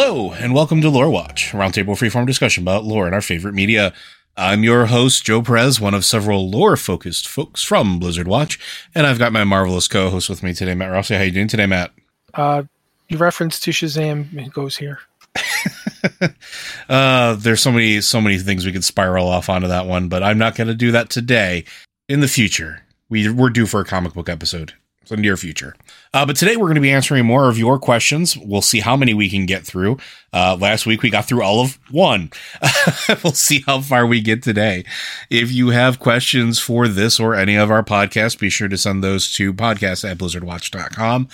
Hello, and welcome to Lore Watch, a roundtable freeform discussion about lore and our favorite media. I'm your host, Joe Perez, one of several lore-focused folks from Blizzard Watch, and I've got my marvelous co-host with me today, Matt Rossi. How you doing today, Matt? Uh, your reference to Shazam goes here. uh, there's so many, so many things we could spiral off onto that one, but I'm not going to do that today. In the future, we we're due for a comic book episode, so near future. Uh, but today we're going to be answering more of your questions. We'll see how many we can get through. Uh, last week we got through all of one. we'll see how far we get today. If you have questions for this or any of our podcasts, be sure to send those to podcast at blizzardwatch.com.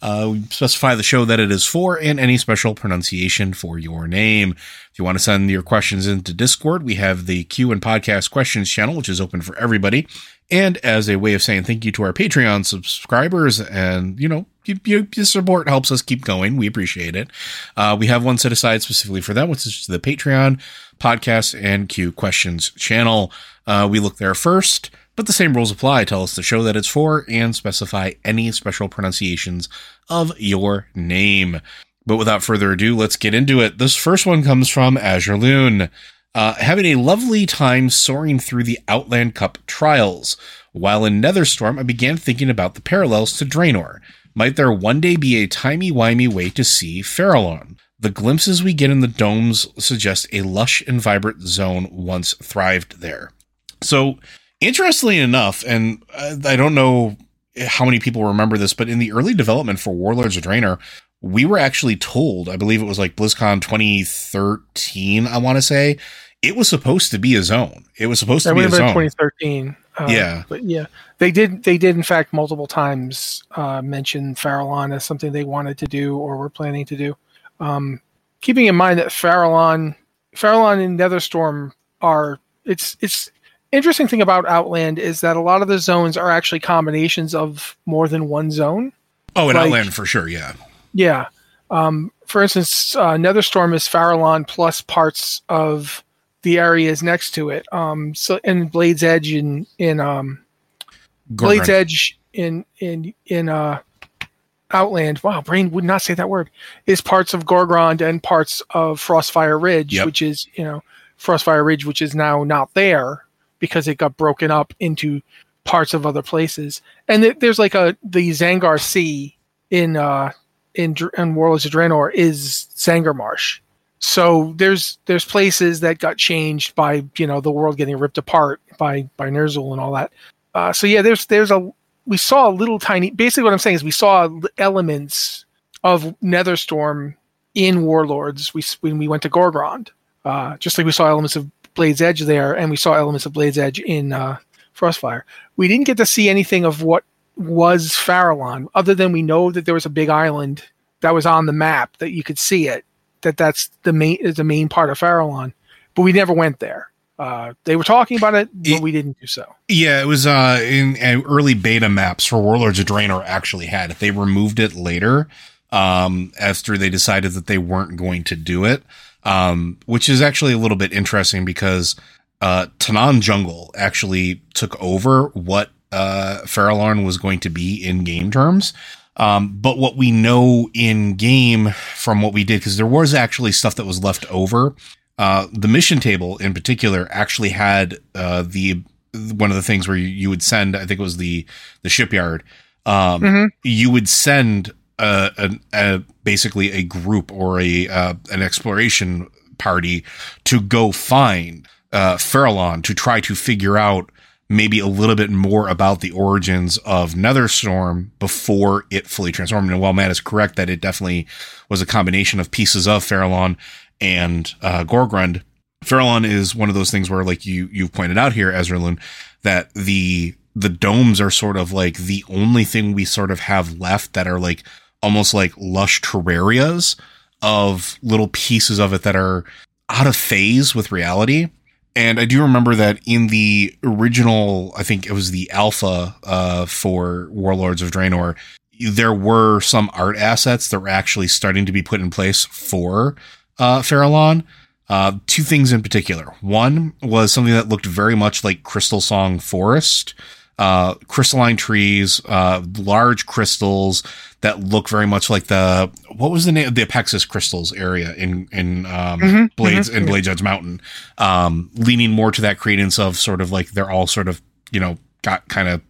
Uh, specify the show that it is for and any special pronunciation for your name. If you want to send your questions into Discord, we have the Q and podcast questions channel, which is open for everybody. And as a way of saying thank you to our Patreon subscribers and, you know, your, your support helps us keep going. We appreciate it. Uh, we have one set aside specifically for them, which is the Patreon podcast and Q questions channel. Uh, we look there first, but the same rules apply. Tell us the show that it's for and specify any special pronunciations of your name. But without further ado, let's get into it. This first one comes from Azure Loon. Uh, having a lovely time soaring through the Outland Cup trials. While in Netherstorm, I began thinking about the parallels to Draenor. Might there one day be a timey-wimey way to see Farahlon? The glimpses we get in the domes suggest a lush and vibrant zone once thrived there. So, interestingly enough, and I don't know how many people remember this, but in the early development for Warlords of Draenor, we were actually told, I believe it was like BlizzCon 2013, I want to say, it was supposed to be a zone. It was supposed that to be a zone. 2013. Uh, yeah, but yeah, they did. They did in fact multiple times uh, mention Farahlon as something they wanted to do or were planning to do. Um, keeping in mind that Farahlon, Farahlon and Netherstorm are it's it's interesting thing about Outland is that a lot of the zones are actually combinations of more than one zone. Oh, in like, Outland for sure, yeah. Yeah. Um, for instance, uh, Netherstorm is Farahlon plus parts of the areas next to it. Um, so in Blade's Edge in in um, Blade's Edge in in in uh, Outland. Wow, brain would not say that word. Is parts of Gorgrond and parts of Frostfire Ridge, yep. which is you know Frostfire Ridge, which is now not there because it got broken up into parts of other places. And th- there's like a the Zangar Sea in uh in, in Warlords of Draenor is Zangarmarsh. So there's there's places that got changed by you know the world getting ripped apart by by Ner'zhul and all that. Uh, so yeah, there's there's a we saw a little tiny. Basically, what I'm saying is we saw elements of Netherstorm in Warlords. We when we went to Gorgrond, uh, just like we saw elements of Blade's Edge there, and we saw elements of Blade's Edge in uh, Frostfire. We didn't get to see anything of what was Farahlon, other than we know that there was a big island that was on the map that you could see it that that's the main is the main part of Farahlon, but we never went there. Uh, they were talking about it, but it, we didn't do so. Yeah, it was uh, in uh, early beta maps for Warlords of Draenor actually had it. They removed it later um, after they decided that they weren't going to do it, um, which is actually a little bit interesting because uh, Tanaan Jungle actually took over what uh, Farahlon was going to be in game terms. Um, but what we know in game from what we did, because there was actually stuff that was left over. Uh, the mission table in particular actually had uh, the one of the things where you, you, would send. I think it was the the shipyard. Um, mm-hmm. You would send a, a, a, basically a group or a uh, an exploration party to go find uh, Farahlon to try to figure out maybe a little bit more about the origins of Netherstorm before it fully transformed. And while Matt is correct that it definitely was a combination of pieces of Farahlon and uh, Gorgrond, Farahlon is one of those things where, like you you've pointed out here, Ezralun, that the the domes are sort of like the only thing we sort of have left that are like almost like lush terrarias of little pieces of it that are out of phase with reality and I do remember that in the original, I think it was the alpha uh, for Warlords of Draenor, there were some art assets that were actually starting to be put in place for uh, Farahlon. Uh, two things in particular. One was something that looked very much like Crystalsong Forest, uh, crystalline trees, uh, large crystals that look very much like the what was the name of the Apexis crystals area in in um, Mm-hmm, Blades mhm. in Blades Edge Mountain, um, leaning more to that credence of sort of like they're all sort of you know got kind of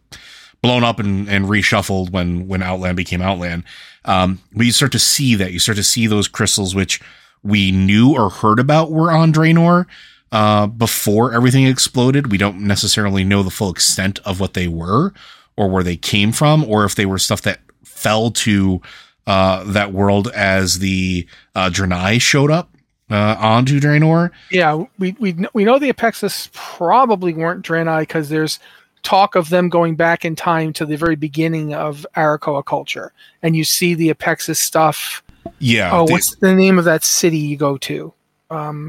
blown up and, and reshuffled when when Outland became Outland. Um, but you start to see that you start to see those crystals which we knew or heard about were on Draenor uh, before everything exploded. We don't necessarily know the full extent of what they were or where they came from, or if they were stuff that fell to uh, that world as the uh, Draenei showed up uh, onto Draenor. Yeah, we we we know the Apexis probably weren't Draenei because there's talk of them going back in time to the very beginning of Arakkoa culture, and you see the Apexis stuff. Yeah. oh, what's the name of that city you go to? Um,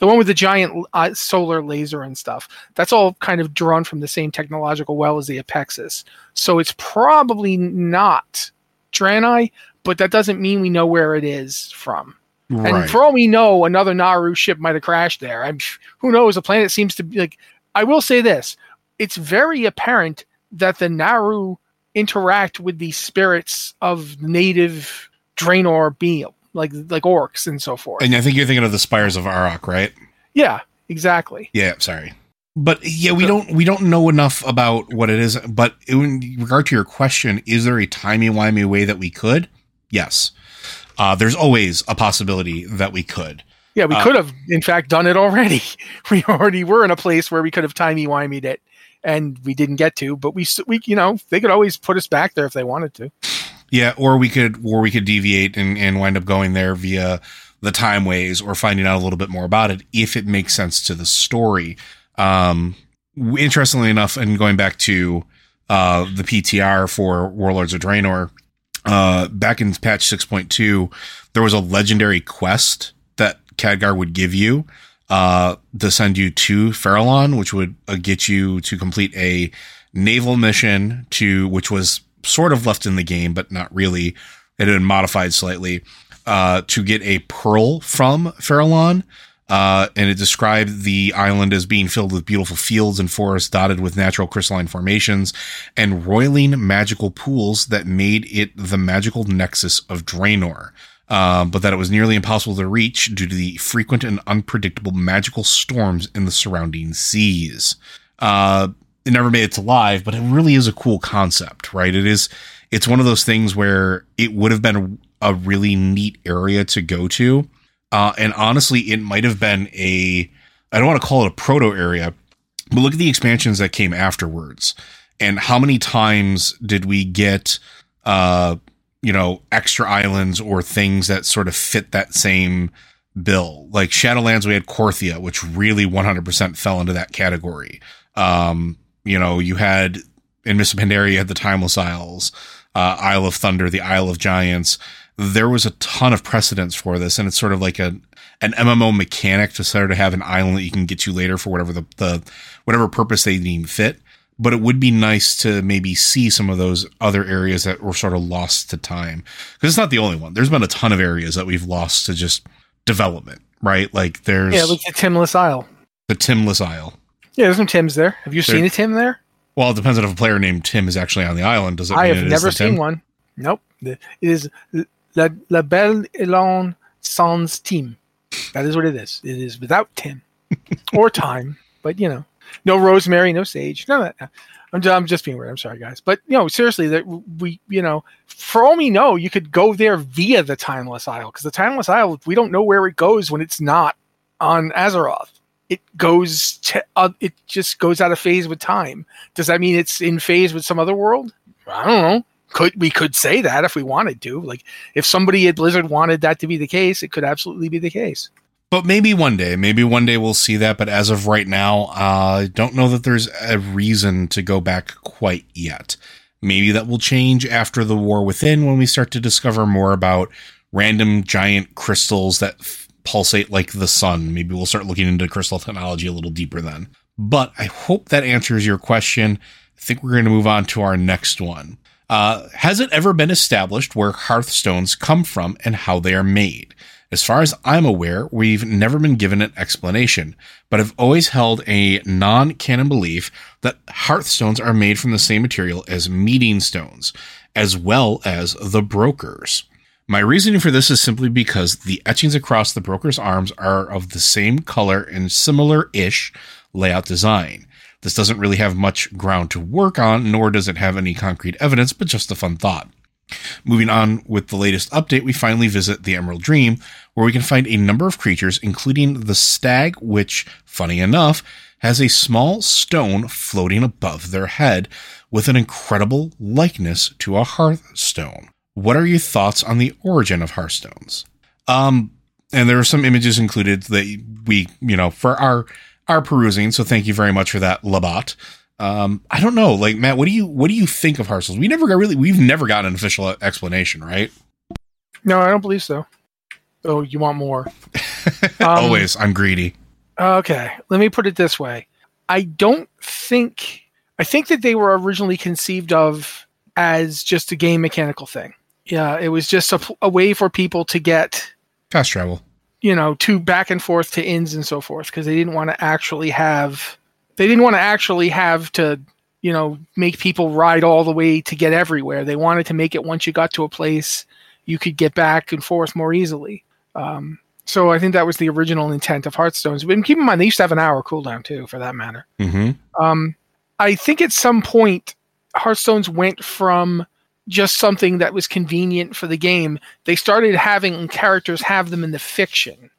The one with the giant uh, solar laser and stuff. That's all kind of drawn from the same technological well as the Apexis. So it's probably not Draenei, but that doesn't mean we know where it is from. right. And for all we know, another Naaru ship might have crashed there. I'm who knows. The planet seems to be like. I will say this: it's very apparent that the Naaru interact with the spirits of native Draenor being like like orcs and so forth. and I think you're thinking of the spires of Arak, right? yeah, exactly. Yeah, sorry. But yeah, we don't we don't know enough about what it is. But in regard to your question, is there a timey wimey way that we could? Yes. Uh, there's always a possibility that we could. Yeah, we Uh, could have, in fact, done it already. We already were in a place where we could have timey wimeyed it, and we didn't get to. But we, we, you know, they could always put us back there if they wanted to. Yeah, or we could or we could deviate and, and wind up going there via the time ways or finding out a little bit more about it if it makes sense to the story. Um, interestingly enough, and going back to uh, the PTR for Warlords of Draenor, uh, back in patch 6.2, there was a legendary quest that Khadgar would give you uh, to send you to Farahlon, which would uh, get you to complete a naval mission to which was sort of left in the game, but not really. It had been modified slightly uh, to get a pearl from Farahlon. Uh, and it described the island as being filled with beautiful fields and forests dotted with natural crystalline formations and roiling magical pools that made it the magical nexus of Draenor. Um, but that it was nearly impossible to reach due to the frequent and unpredictable magical storms in the surrounding seas. Uh, it never made it to live, but it really is a cool concept, right? It is, it's one of those things where it would have been a really neat area to go to. Uh, and honestly, it might have been a, I don't want to call it a proto area, but look at the expansions that came afterwards. And how many times did we get, uh, you know, extra islands or things that sort of fit that same bill? Like Shadowlands, we had Korthia, which really 100% fell into that category. Um, you know, you had in Miss Pandaria, you had the Timeless Isles, uh, Isle of Thunder, the Isle of Giants. There was a ton of precedence for this, and it's sort of like a an MMO mechanic to sort of have an island that you can get to later for whatever the, the whatever purpose they deem fit. But it would be nice to maybe see some of those other areas that were sort of lost to time because it's not the only one. There's been a ton of areas that we've lost to just development, right? Like there's Yeah, like the Timless Isle. the Timless Isle. Yeah, there's some Tims there. Have you There- seen a Tim there? Well, it depends on if a player named Tim is actually on the island. Does it? I have it never seen Tim? one. Nope. It is La, La Belle Elan sans Tim. That is what it is. It is without Tim or time, but you know, no rosemary, no sage. No. I'm just, I'm just being weird. I'm sorry, guys. But you know, seriously, that we, you know, for all we know, you could go there via the Timeless Isle because the Timeless Isle, we don't know where it goes when it's not on Azeroth. It goes to, uh, it just goes out of phase with time. Does that mean it's in phase with some other world? I don't know. Could we could say that if we wanted to? Like if somebody at Blizzard wanted that to be the case, it could absolutely be the case. But maybe one day, maybe one day we'll see that. But as of right now, uh, I don't know that there's a reason to go back quite yet. Maybe that will change after the war within when we start to discover more about random giant crystals that pulsate like the sun. Maybe we'll start looking into crystal technology a little deeper then. But I hope that answers your question. I think we're going to move on to our next one. Uh, has it ever been established where hearthstones come from and how they are made? As far as I'm aware, we've never been given an explanation, but I've always held a non canon belief that hearthstones are made from the same material as meeting stones, as well as the brokers. My reasoning for this is simply because the etchings across the broker's arms are of the same color and similar ish layout design. This doesn't really have much ground to work on, nor does it have any concrete evidence, but just a fun thought. Moving on with the latest update, we finally visit the Emerald Dream, where we can find a number of creatures, including the stag, which, funny enough, has a small stone floating above their head with an incredible likeness to a hearthstone. What are your thoughts on the origin of hearthstones? Um, and there are some images included that we, you know, for our our perusing. So thank you very much for that, Labat. Um, I don't know, like Matt, what do you what do you think of hearthstones? We never got really, we've never gotten an official explanation, right? No, I don't believe so. Oh, you want more? Um, Always, I'm greedy. Okay, let me put it this way. I don't think I think that they were originally conceived of as just a game mechanical thing. Yeah, it was just a, a way for people to get Fast travel. you know to back and forth to inns and so forth because they didn't want to actually have they didn't want to actually have to you know make people ride all the way to get everywhere. They wanted to make it once you got to a place you could get back and forth more easily. Um, so I think that was the original intent of Hearthstones. But keep in mind they used to have an hour cooldown too, for that matter. Mm-hmm. Um, I think at some point, Hearthstones went from just something that was convenient for the game. They started having characters have them in the fiction.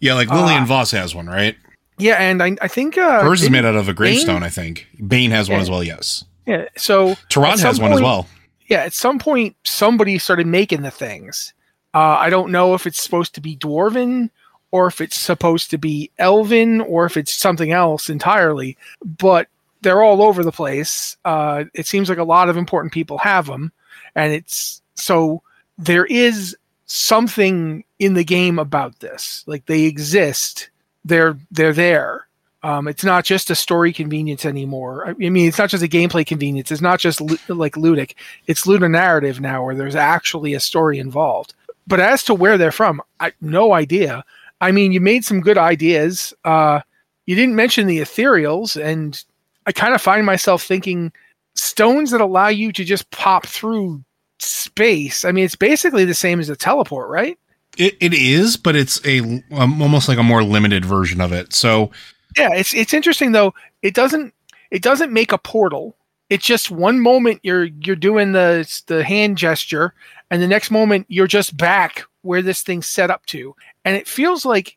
Yeah, like Lillian Voss has one, right? Yeah, and I, I think uh, Hers is made out of a gravestone, Bane? I think. Bane has one Yeah. as well, yes. Yeah, so Tyrande has one as well. Yeah, at some point, somebody started making the things. Uh, I don't know if it's supposed to be dwarven or if it's supposed to be elven or if it's something else entirely, but they're all over the place. Uh, it seems like a lot of important people have them, and it's so there is something in the game about this. Like they exist, they're they're there. Um, it's not just a story convenience anymore. I mean, it's not just a gameplay convenience. It's not just like ludic. It's ludonarrative now, where there's actually a story involved. But as to where they're from, I no idea. I mean, you made some good ideas. Uh, you didn't mention the ethereals, and I kind of find myself thinking stones that allow you to just pop through space. I mean, it's basically the same as a teleport, right? It, it is, but it's a um, almost like a more limited version of it. So Yeah, it's it's interesting though. It doesn't it doesn't make a portal. It's just one moment you're you're doing the the hand gesture, and the next moment you're just back where this thing's set up to, and it feels like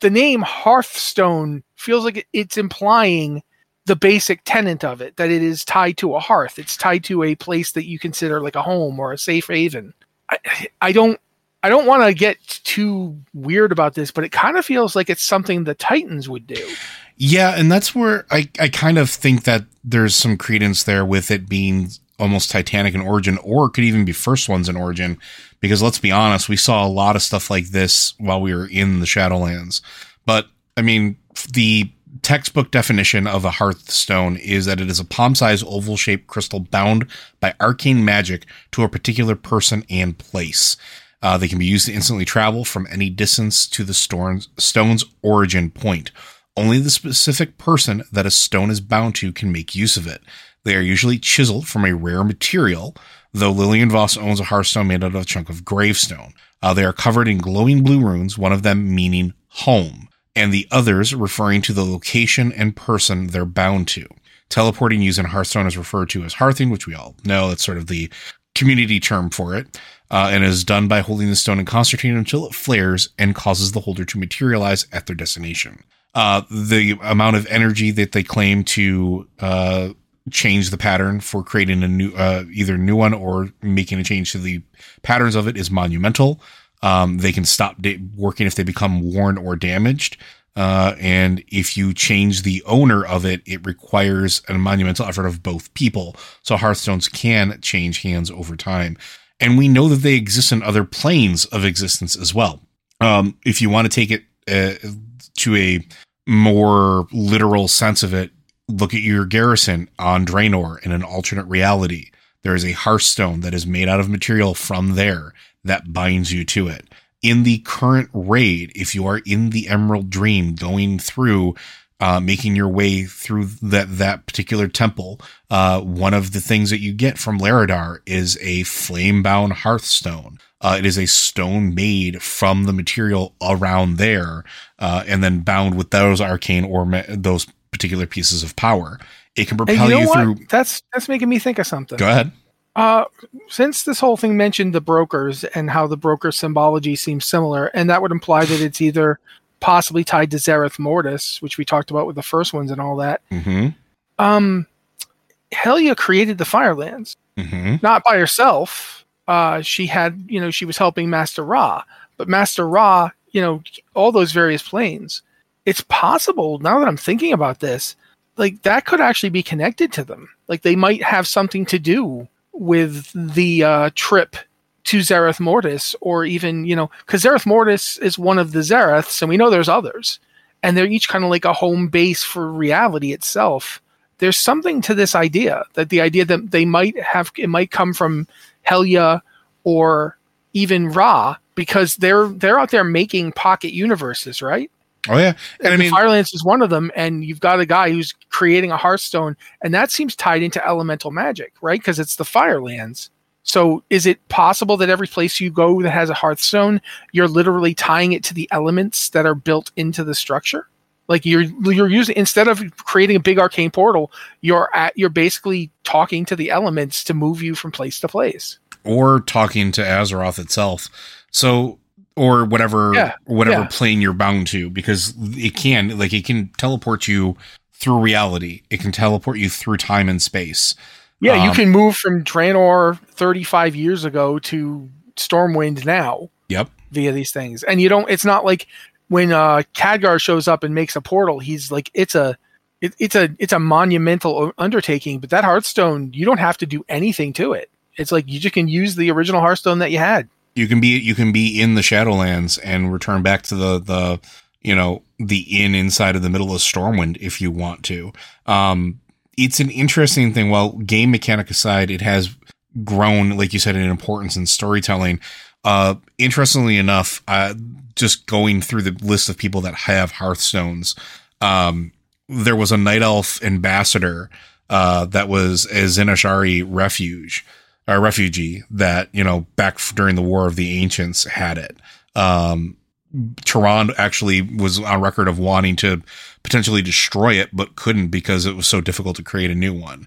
the name Hearthstone feels like it's implying the basic tenet of it that it is tied to a hearth. It's tied to a place that you consider like a home or a safe haven. I, I don't I don't want to get too weird about this, but it kind of feels like it's something the Titans would do. Yeah, and that's where I, I kind of think that there's some credence there with it being almost Titanic in origin, or could even be first ones in origin. Because let's be honest, we saw a lot of stuff like this while we were in the Shadowlands. But I mean, the textbook definition of a hearthstone is that it is a palm-sized oval-shaped crystal bound by arcane magic to a particular person and place. Uh, they can be used to instantly travel from any distance to the stone's, stone's origin point. Only the specific person that a stone is bound to can make use of it. They are usually chiseled from a rare material, though Lillian Voss owns a hearthstone made out of a chunk of gravestone. Uh, they are covered in glowing blue runes, one of them meaning home, and the others referring to the location and person they're bound to. Teleporting using Hearthstone is referred to as hearthing, which we all know. That's sort of the community term for it, uh, and is done by holding the stone and concentrating until it flares and causes the holder to materialize at their destination. Uh, the amount of energy that they claim to uh, change the pattern for creating a new, uh, either new one or making a change to the patterns of it is monumental. Um, they can stop working if they become worn or damaged. Uh, and if you change the owner of it, it requires a monumental effort of both people. So Hearthstones can change hands over time. And we know that they exist in other planes of existence as well. Um, if you want to take it uh, to a more literal sense of it, look at your garrison on Draenor in an alternate reality. There is a Hearthstone that is made out of material from there that binds you to it in the current raid, if you are in the Emerald Dream going through, uh, making your way through that, that particular temple, uh, one of the things that you get from Larodar is a flame bound hearthstone. Uh, it is a stone made from the material around there, uh, and then bound with those arcane or ma- those particular pieces of power. It can propel you, know you through. That's that's making me think of something. Go ahead. Uh, since this whole thing mentioned the brokers and how the broker symbology seems similar, and that would imply that it's either possibly tied to Zereth Mortis, which we talked about with the first ones and all that. Mm-hmm. Um, Helia created the Firelands, Mm-hmm. not by herself. Uh, she had, you know, she was helping Master Ra, but Master Ra, you know, all those various planes. It's possible now that I'm thinking about this, like that could actually be connected to them. Like they might have something to do with the uh, trip to Zereth Mortis, or even you know, because Zereth Mortis is one of the Zereths, and we know there's others, and they're each kind of like a home base for reality itself. There's something to this idea that the idea that they might have it might come from Helia or even Ra because they're they're out there making pocket universes, right? Oh yeah, and I mean, Firelands is one of them, and you've got a guy who's creating a Hearthstone, and that seems tied into elemental magic, right? Because it's the Firelands. So, is it possible that every place you go that has a Hearthstone, you're literally tying it to the elements that are built into the structure? Like you're you're using instead of creating a big arcane portal, you're at you're basically talking to the elements to move you from place to place. or talking to Azeroth itself. So or whatever Yeah, whatever yeah. plane you're bound to because it can like it can teleport you through reality. It can teleport you through time and space. Yeah, you Um, can move from Draenor 35 years ago to Stormwind now. Yep. via these things. And you don't it's not like when uh Khadgar shows up and makes a portal, he's like it's a it, it's a it's a monumental undertaking, but that Hearthstone, you don't have to do anything to it. It's like you just can use the original Hearthstone that you had. You can be you can be in the Shadowlands and return back to the the you know the inn inside of the middle of Stormwind if you want to. Um it's an interesting thing. Well, game mechanic aside, it has grown, like you said, in importance in storytelling. Uh, interestingly enough, uh, just going through the list of people that have Hearthstones, um, there was a Night Elf ambassador uh, that was a Zin-Azshari refuge, a refugee that you know back during the War of the Ancients had it. Um, Tyrande actually was on record of wanting to potentially destroy it, but couldn't because it was so difficult to create a new one.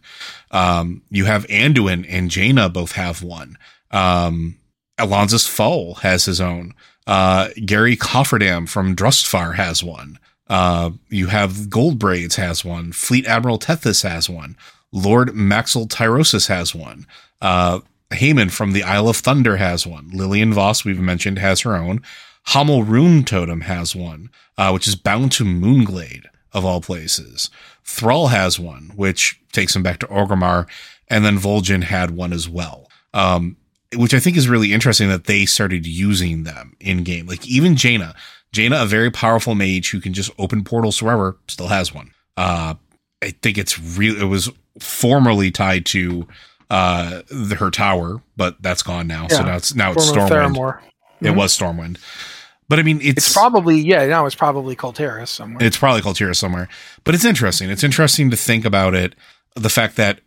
Um, you have Anduin and Jaina both have one. Um, Alonsus Faol has his own. Uh, Gary Cofferdam from Drustvar has one. Uh, you have Goldbraids has one. Fleet Admiral Tethys has one. Lord Maxwell Tyrosus has one. Uh, from the Isle of Thunder has one. Lillian Voss, we've mentioned, has her own. Hamuul Runetotem has one, uh, which is bound to Moonglade, of all places. Thrall has one, which takes him back to Orgrimmar, and then Vol'jin had one as well. Um, which I think is really interesting that they started using them in game. Like even Jaina, Jaina, a very powerful mage who can just open portals wherever, still has one. Uh, I think it's real. It was formerly tied to uh the, her tower, but that's gone now. So now it's now it's Former Stormwind. Theramore. It was Stormwind. But I mean, it's, It's probably yeah. Now it's probably Kul Tiras somewhere. it's probably Tira somewhere. But it's interesting. It's interesting to think about it. The fact that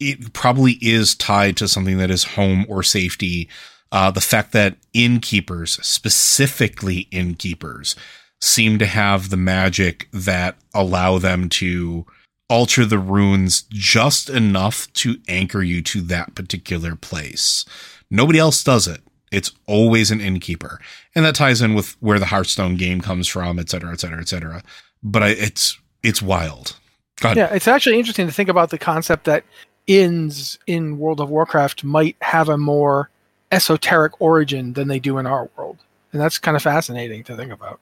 it probably is tied to something that is home or safety. Uh, the fact that innkeepers, specifically innkeepers, seem to have the magic that allow them to alter the runes just enough to anchor you to that particular place. Nobody else does it. It's always an innkeeper. And that ties in with where the Hearthstone game comes from, et cetera, et cetera, et cetera. But I, it's, it's wild. Yeah, it's actually interesting to think about the concept that inns in World of Warcraft might have a more esoteric origin than they do in our world. And that's kind of fascinating to think about.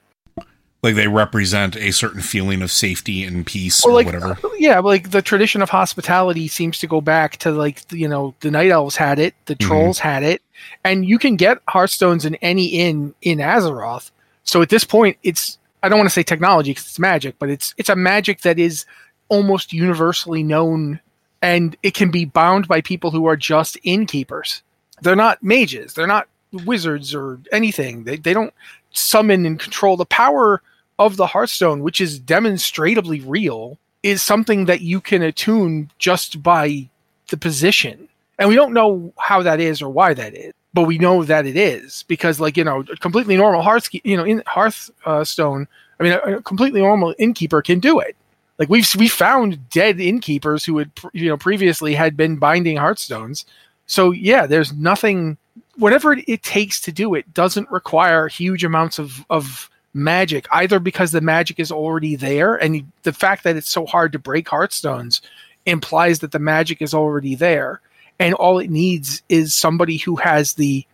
Like they represent a certain feeling of safety and peace Or or, like whatever. yeah, like the tradition of hospitality seems to go back to like you know the night elves had it, the Mhm. trolls had it, and you can get hearthstones in any inn in Azeroth. So at this point, it's I don't want to say technology because it's magic, but it's it's a magic that is almost universally known, and it can be bound by people who are just innkeepers. They're not mages. They're not wizards or anything. They they don't summon and control the power of the Hearthstone, which is demonstrably real, is something that you can attune just by the position. And we don't know how that is or why that is, but we know that it is because, like you know, completely normal Hearth, you know, in Hearthstone. I mean, a, a completely normal innkeeper can do it. Like we've we found dead innkeepers who had you know previously had been binding Hearthstones. So yeah, there's nothing. Whatever it, takes to do it doesn't require huge amounts of of magic either because the magic is already there and the fact that it's so hard to break heartstones implies that the magic is already there and all it needs is somebody who has the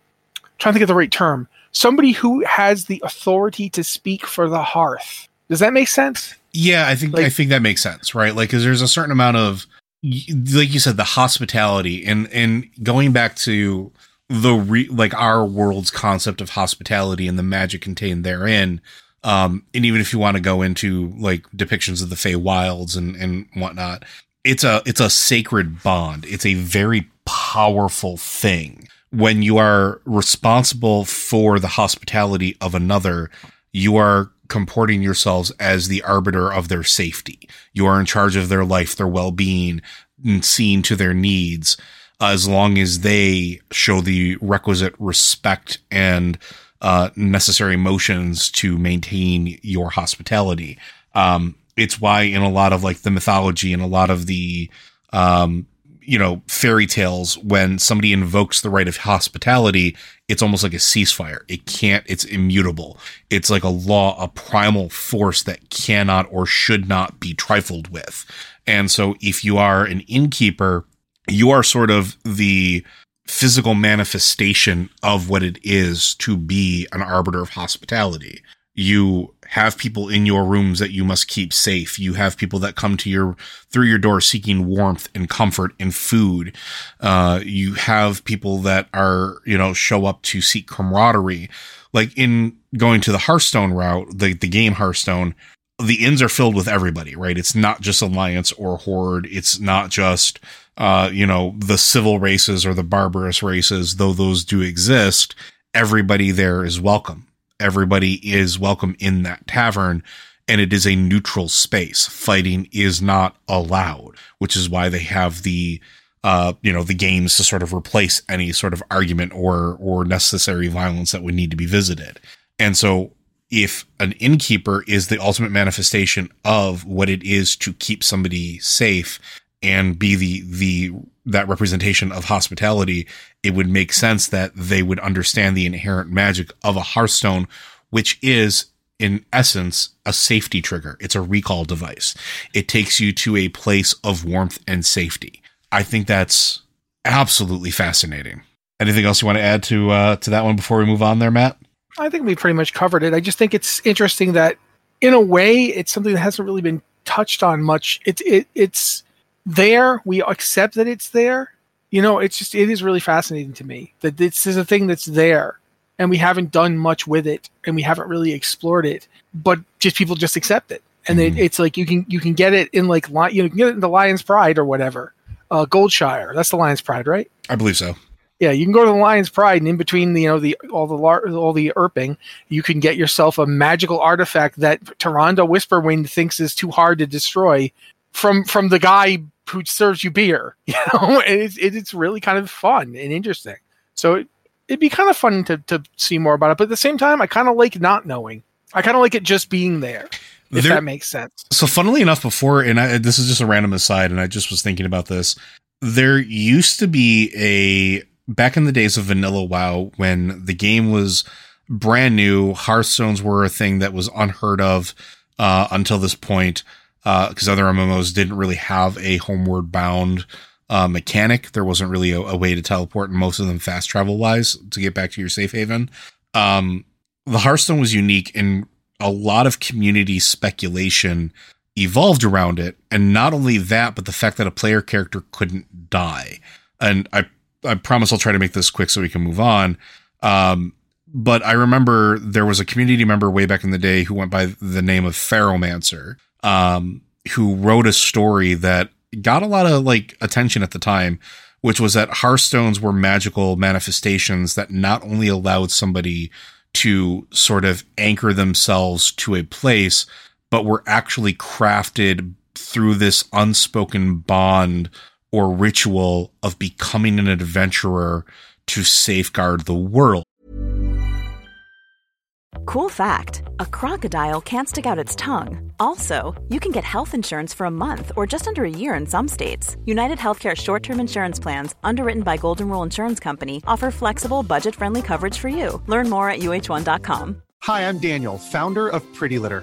I'm trying to think of the right term somebody who has the authority to speak for the hearth does that make sense Yeah, I think I think that makes sense, right? Like, because there's a certain amount of, like you said, the hospitality, and and going back to the re, like our world's concept of hospitality and the magic contained therein. Um, and even if you want to go into like depictions of the Fey Wilds and and whatnot, it's a it's a sacred bond. It's a very powerful thing when you are responsible for the hospitality of another. You are comporting yourselves as the arbiter of their safety. You are in charge of their life, their well being, and seeing to their needs as long as they show the requisite respect and uh, necessary motions to maintain your hospitality. Um, it's why in a lot of like the mythology and a lot of the, um, you know, fairy tales, when somebody invokes the right of hospitality, it's almost like a ceasefire. It can't, it's immutable. It's like a law, a primal force that cannot or should not be trifled with. And so if you are an innkeeper, you are sort of the physical manifestation of what it is to be an arbiter of hospitality. You have people in your rooms that you must keep safe. You have people that come to your through your door seeking warmth and comfort and food. Uh, you have people that are you know show up to seek camaraderie. Like in going to the Hearthstone route, the the game Hearthstone, the inns are filled with everybody, right? It's not just Alliance or Horde. It's not just, uh, you know, the civil races or the barbarous races, though those do exist. Everybody there is welcome. Everybody is welcome in that tavern and it is a neutral space. Fighting is not allowed, which is why they have the, uh, you know, the games to sort of replace any sort of argument or, or necessary violence that would need to be visited. And so if an innkeeper is the ultimate manifestation of what it is to keep somebody safe and be the the that representation of hospitality it would make sense that they would understand the inherent magic of a hearthstone which is in essence a safety trigger. It's a recall device. It takes you to a place of warmth and safety. I think that's absolutely fascinating. Anything else you want to add to uh to that one before we move on there matt I think we pretty much covered it. I just think it's interesting that, in a way, it's something that hasn't really been touched on much. It's it, it's there. We accept that it's there. You know, it's just it is really fascinating to me that this is a thing that's there, and we haven't done much with it, and we haven't really explored it. But just people just accept it, and Mhm. it, it's like you can you can get it in like you know you can get it in the Lion's Pride or whatever, uh, Goldshire. That's the Lion's Pride, right? i believe so Yeah, you can go to the Lion's Pride, and in between the you know the all the lar- all the erping, you can get yourself a magical artifact that Tyrande Whisperwind thinks is too hard to destroy from from the guy who serves you beer. You know, it's it's really kind of fun and interesting. So it, it'd be kind of fun to to see more about it, but at the same time, I kind of like not knowing. I kind of like it just being there. If There- that makes sense. So, funnily enough, before, and I, this is just a random aside, and I just was thinking about this. There used to be a back in the days of Vanilla WoW when the game was brand new. Hearthstones were a thing that was unheard of uh, until this point, because other MMOs didn't really have a homeward bound uh, mechanic. There wasn't really a, a way to teleport, and most of them fast travel wise to get back to your safe haven. Um, the Hearthstone was unique and a lot of community speculation evolved around it and not only that but the fact that a player character couldn't die and i i promise i'll try to make this quick so we can move on. Um but i remember there was a community member way back in the day who went by the name of Pharaohmancer, um who wrote a story that got a lot of like attention at the time which was that hearthstones were magical manifestations that not only allowed somebody to sort of anchor themselves to a place, but were actually crafted through this unspoken bond or ritual of becoming an adventurer to safeguard the world. Cool fact a crocodile can't stick out its tongue. Also, you can get health insurance for a month or just under a year in some states. United Healthcare short term insurance plans, underwritten by Golden Rule Insurance Company, offer flexible, budget friendly coverage for you. Learn more at uh1.com. Hi, I'm Daniel, founder of Pretty Litter.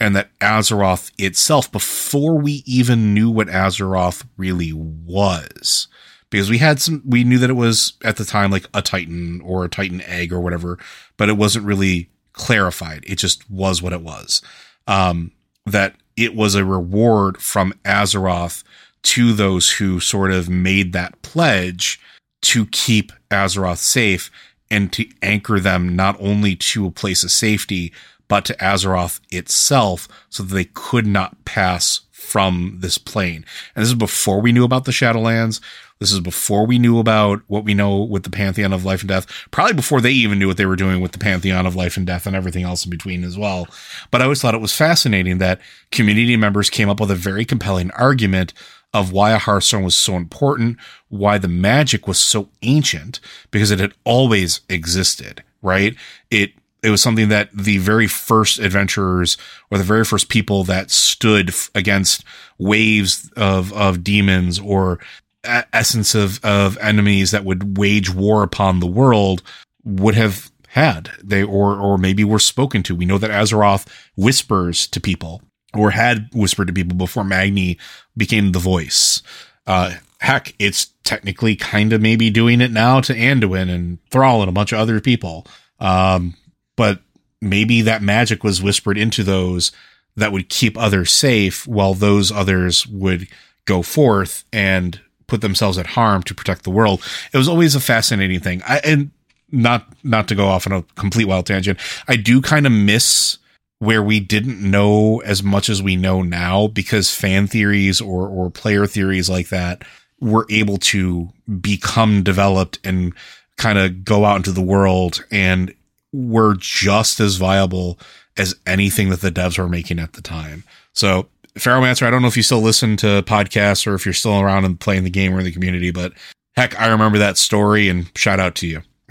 And that Azeroth itself, before we even knew what Azeroth really was, because we had some, we knew that it was at the time like a Titan or a Titan egg or whatever, but it wasn't really clarified. It just was what it was. Um, that it was a reward from Azeroth to those who sort of made that pledge to keep Azeroth safe and to anchor them not only to a place of safety, but to Azeroth itself so that they could not pass from this plane. And this is before we knew about the Shadowlands. This is before we knew about what we know with the Pantheon of Life and Death. Probably before they even knew what they were doing with the Pantheon of Life and Death and everything else in between as well. But I always thought it was fascinating that community members came up with a very compelling argument of why a Hearthstone was so important, why the magic was so ancient, because it had always existed, right? It it was something that the very first adventurers or the very first people that stood f- against waves of of demons or a- essence of of enemies that would wage war upon the world would have had they or or maybe were spoken to. We know that Azeroth whispers to people or had whispered to people before Magni became the voice. Uh, heck, it's technically kind of maybe doing it now to Anduin and Thrall and a bunch of other people. Um, but maybe that magic was whispered into those that would keep others safe while those others would go forth and put themselves at harm to protect the world. It was always a fascinating thing. I, and not, not to go off on a complete wild tangent. I do kind of miss where we didn't know as much as we know now because fan theories or, or player theories like that were able to become developed and kind of go out into the world and were just as viable as anything that the devs were making at the time. So, Pharaohmancer, I don't know if you still listen to podcasts or if you're still around and playing the game or in the community, but heck, I remember that story and shout out to you.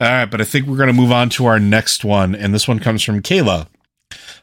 All right, but I think we're going to move on to our next one, and this one comes from Kayla.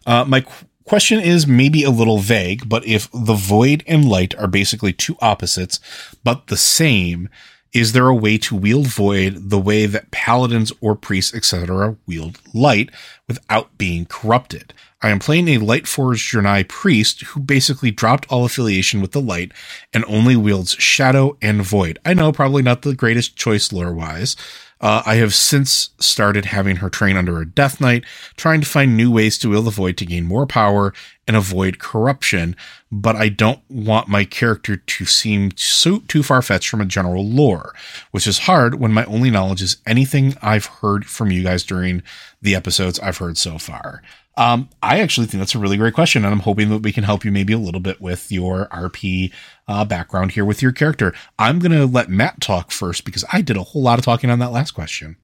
Uh, my qu- question is maybe a little vague, but if the void and light are basically two opposites, but the same, Is there a way to wield void the way that paladins or priests, etc., wield light without being corrupted? I am playing a light forged Draenei priest who basically dropped all affiliation with the light and only wields shadow and void. I know, probably not the greatest choice lore wise. Uh, I have since started having her train under a Death Knight, trying to find new ways to wield the void to gain more power and avoid corruption, but I don't want my character to seem so too far fetched from a general lore, which is hard when my only knowledge is anything I've heard from you guys during the episodes I've heard so far. Um, I actually think that's a really great question, and I'm hoping that we can help you maybe a little bit with your RP uh, background here with your character. I'm going to let Matt talk first because I did a whole lot of talking on that last question.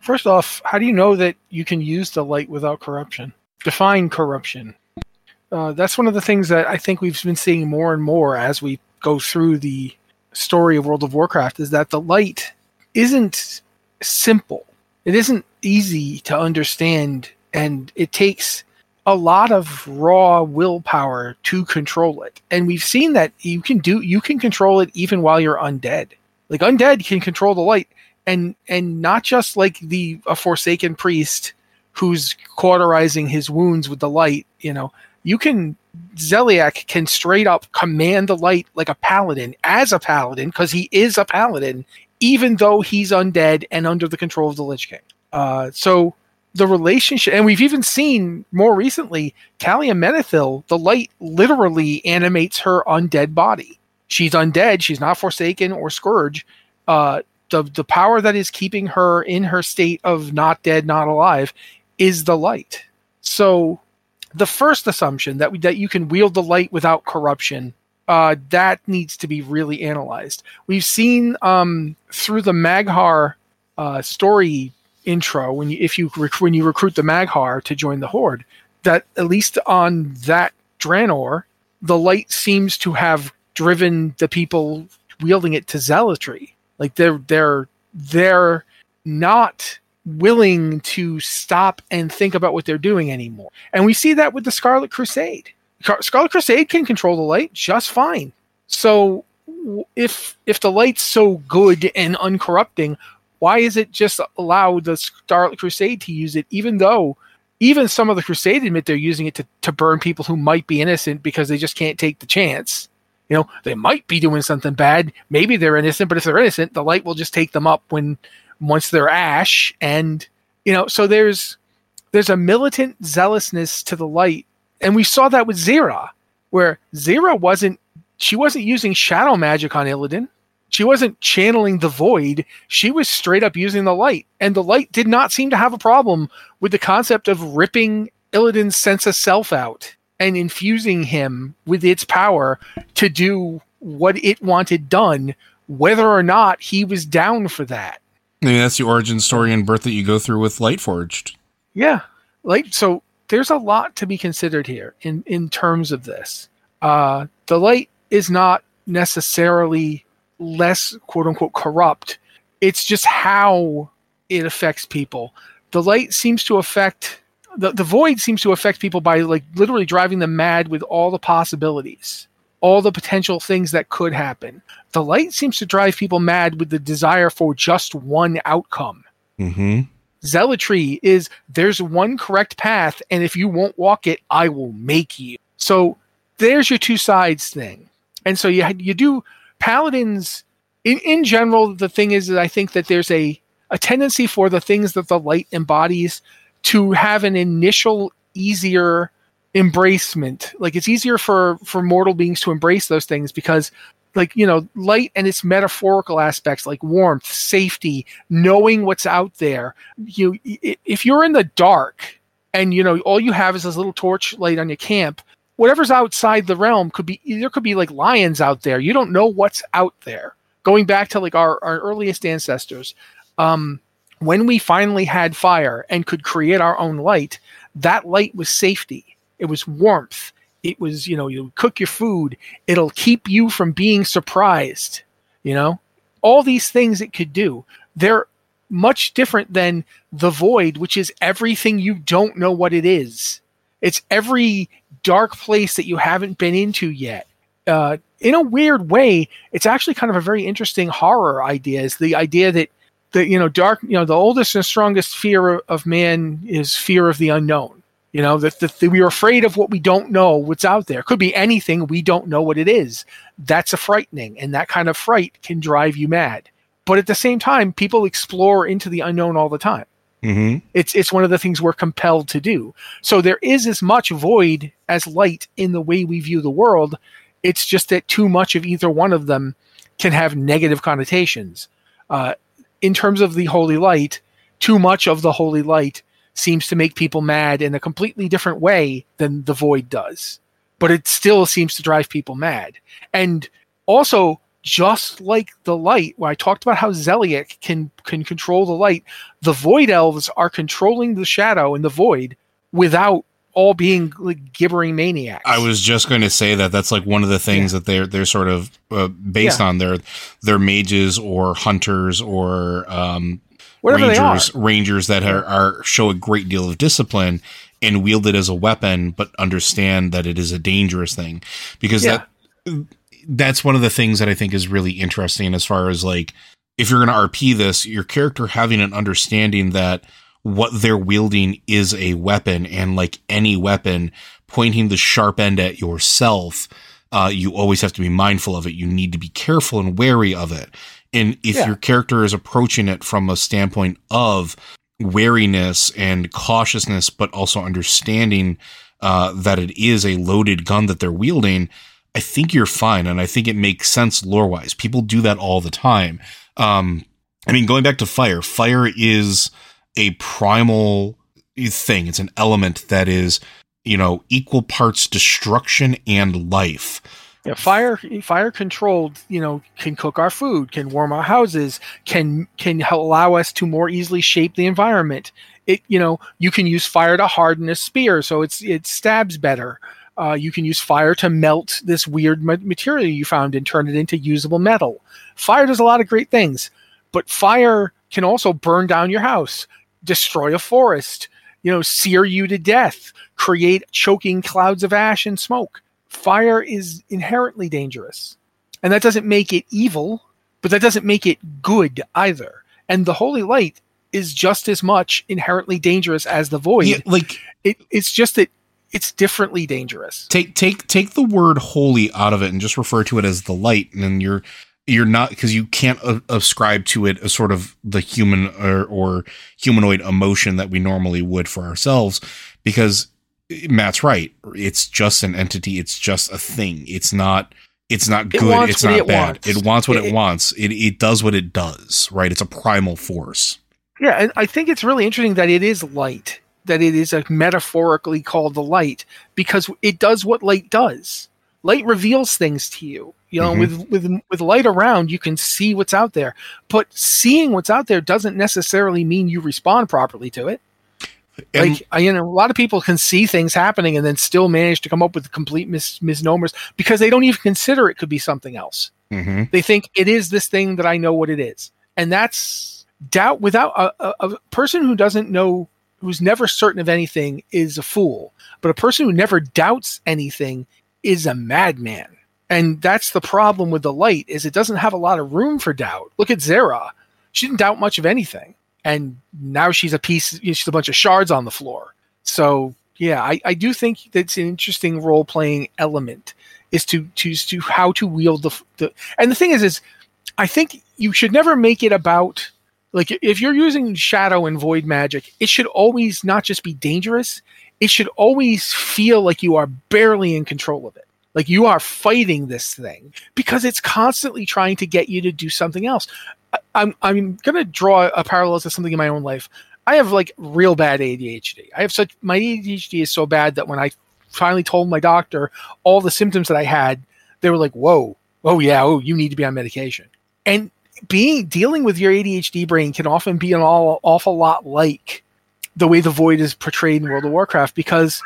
First off, how do you know that you can use the light without corruption? Define corruption. Uh, that's one of the things that I think we've been seeing more and more as we go through the story of World of Warcraft is that the light isn't simple. It isn't easy to understand and it takes a lot of raw willpower to control it. And we've seen that you can do you can control it even while you're undead. Like undead can control the light and and not just like the a forsaken priest who's cauterizing his wounds with the light, you know. You can Zeliek can straight up command the light like a paladin as a paladin because he is a paladin even though he's undead and under the control of the Lich King. Uh, so the relationship, and we've even seen more recently, Calia Menethil, the light literally animates her undead body. She's undead. She's not Forsaken or Scourge. Uh, the the power that is keeping her in her state of not dead, not alive, is the light. So, the first assumption that we, that you can wield the light without corruption, uh, that needs to be really analyzed. We've seen um, through the Mag'har uh, story intro when you if you rec- when you recruit the Mag'har to join the Horde, that at least on that Draenor, the light seems to have driven the people wielding it to zealotry. Like they're they're they're not willing to stop and think about what they're doing anymore. And we see that with the Scarlet Crusade. Scarlet Crusade can control the light just fine. So if if the light's so good and uncorrupting, why is it just allow the Scarlet Crusade to use it, even though even some of the Crusade admit they're using it to, to burn people who might be innocent because they just can't take the chance. You know, they might be doing something bad. Maybe they're innocent, but if they're innocent, the light will just take them up when once they're ash. And you know, so there's there's a militant zealousness to the light, and we saw that with Xe'ra, where Xe'ra wasn't she wasn't using shadow magic on Illidan. She wasn't channeling the void. She was straight up using the light. And the light did not seem to have a problem with the concept of ripping illidan's sense of self out and infusing him with its power to do what it wanted done whether or not he was down for that Maybe that's the origin story and birth that you go through with Lightforged. Yeah. Like so there's a lot to be considered here in in terms of this. Uh the light is not necessarily less quote unquote corrupt. It's just how it affects people. The light seems to affect the, the void seems to affect people by like literally driving them mad with all the possibilities, all the potential things that could happen. The light seems to drive people mad with the desire for just one outcome. Mm-hmm. Zealotry is there's one correct path, and if you won't walk it, I will make you. So there's your two sides thing. And so you you do paladins in, in general the thing is that i think that there's a, a tendency for the things that the light embodies to have an initial easier embracement. Like it's easier for for mortal beings to embrace those things because like you know light and its metaphorical aspects like warmth safety knowing what's out there. You if you're in the dark and you know all you have is this little torch light on your camp whatever's outside the realm could be there could be like lions out there. You don't know what's out there. Going back to like our, our earliest ancestors um, when we finally had fire and could create our own light that light was safety it was warmth it was you know you cook your food it'll keep you from being surprised you know all these things it could do they're much different than the void which is everything you don't know what it is it's every dark place that you haven't been into yet. uh, in a weird way, it's actually kind of a very interesting horror idea. Is the idea that the you know dark you know the oldest and strongest fear of man is fear of the unknown. You know that, that, that we are afraid of what we don't know, what's out there. Could be anything we don't know what it is. That's a frightening, and that kind of fright can drive you mad. But at the same time, people explore into the unknown all the time. Mm-hmm. It's it's one of the things we're compelled to do. So there is as much void as light in the way we view the world. It's just that too much of either one of them can have negative connotations. Uh, in terms of the holy light, too much of the holy light seems to make people mad in a completely different way than the void does. But it still seems to drive people mad. And also, just like the light, where I talked about how Zeliek can can control the light, the void elves are controlling the shadow and the void without all being like gibbering maniacs. I was just going to say that that's like one of the things Yeah. that they're they're sort of uh, based Yeah. on. They're they're mages or hunters or um, Whatever rangers rangers that are, are show a great deal of discipline and wield it as a weapon, but understand that it is a dangerous thing. Because Yeah. that that's one of the things that I think is really interesting as far as like if you're going to RP this, your character having an understanding that what they're wielding is a weapon and like any weapon pointing the sharp end at yourself uh, you always have to be mindful of it. You need to be careful and wary of it and if Yeah. your character is approaching it from a standpoint of wariness and cautiousness but also understanding uh, that it is a loaded gun that they're wielding i think you're fine and i think it makes sense lore wise people do that all the time um, i mean going back to fire fire is a primal thing. It's an element that is, you know, equal parts destruction and life. Fire fire controlled, you know, can cook our food, can warm our houses, can can allow us to more easily shape the environment. It, you know, you can use fire to harden a spear so it's it stabs better. Uh, you can use fire to melt this weird ma- material you found and turn it into usable metal. Fire does a lot of great things, but fire can also burn down your house, destroy a forest, you know, sear you to death, create choking clouds of ash and smoke. Fire is inherently dangerous. And that doesn't make it evil, but that doesn't make it good either. And the holy light is just as much inherently dangerous as the void. Yeah, like It, it's just that it's differently dangerous. take take take the word holy out of it and just refer to it as the light, and then you're you're not because you can't uh, ascribe to it a sort of the human or, or humanoid emotion that we normally would for ourselves because Matt's right. It's just an entity. It's just a thing. It's not. It's not good. wants It's not it bad. wants. It wants what it, It- wants. It it does what it does. Right. It's a primal force. Yeah, and I think it's really interesting that it is light, that it is a metaphorically called the light, because it does what light does. Light reveals things to you. You know, Mhm. with with with light around, you can see what's out there. But seeing what's out there doesn't necessarily mean you respond properly to it. And like I, you know, a lot of people can see things happening and then still manage to come up with complete mis- misnomers because they don't even consider it could be something else Mhm. they think it is this thing that I know what it is, and that's doubt. Without a, a, a person who doesn't know, who's never certain of anything, is a fool. But a person who never doubts anything is a madman. And that's the problem with the light is it doesn't have a lot of room for doubt. Look at Xe'ra; she didn't doubt much of anything, and now she's a piece. She's a bunch of shards on the floor. So yeah, I, I do think that's an interesting role playing element is to to to how to wield the, the and the thing is is I think you should never make it about like if you're using shadow and void magic, it should always not just be dangerous, it should always feel like you are barely in control of it. Like you are fighting this thing because it's constantly trying to get you to do something else. I, I'm I'm gonna draw a parallel to something in my own life. I have like real bad ADHD. I have such my ADHD is so bad that when I finally told my doctor all the symptoms that I had, they were like, "Whoa, oh yeah, oh you need to be on medication." And being dealing with your ADHD brain can often be an all, awful lot like the way the void is portrayed in World of Warcraft because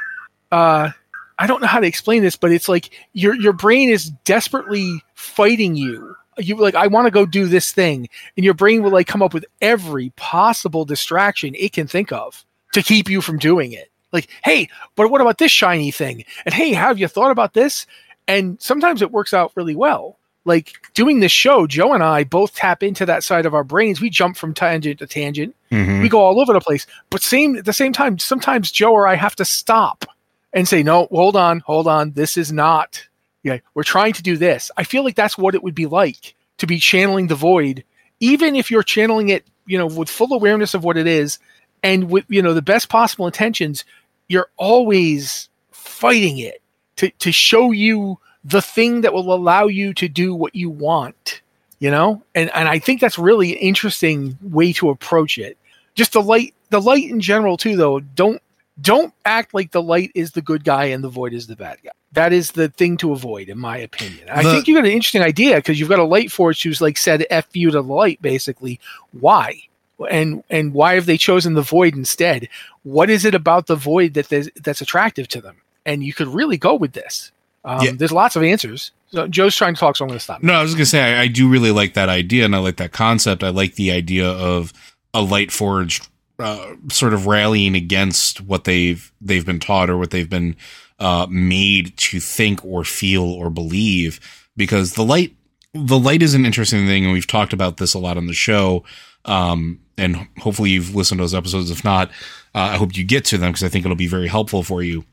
uh, I don't know how to explain this, but it's like your your brain is desperately fighting you. You like I want to go do this thing, and your brain will like come up with every possible distraction it can think of to keep you from doing it. Like, hey, but what about this shiny thing? And hey, have you thought about this? and sometimes it works out really well. Like doing this show, Joe and I both tap into that side of our brains. We jump from tangent to tangent. Mhm. We go all over the place. But same at the same time, sometimes Joe or I have to stop and say, "No, hold on, hold on. This is not. Yeah, we're trying to do this." I feel like that's what it would be like to be channeling the void, even if you're channeling it, you know, with full awareness of what it is and with you know the best possible intentions. You're always fighting it to to show you the thing that will allow you to do what you want you know and and i think that's really an interesting way to approach it just the light the light in general too though don't don't act like the light is the good guy and the void is the bad guy. That is the thing to avoid in my opinion. I The- think you got an interesting idea because you've got a light force who's like said f you to the light basically. Why? And and why have they chosen the void instead? What is it about the void that that's attractive to them? And you could really go with this. Um, Yeah. there's lots of answers. So joe's trying to talk so i'm going to stop. No, I was gonna say I, I do really like that idea, and I like that concept. I like the idea of a light forged uh, sort of rallying against what they've they've been taught or what they've been uh, made to think or feel or believe. Because the light, the light is an interesting thing, and we've talked about this a lot on the show. Um, and hopefully you've listened to those episodes. If not, uh, I hope you get to them because I think it'll be very helpful for you.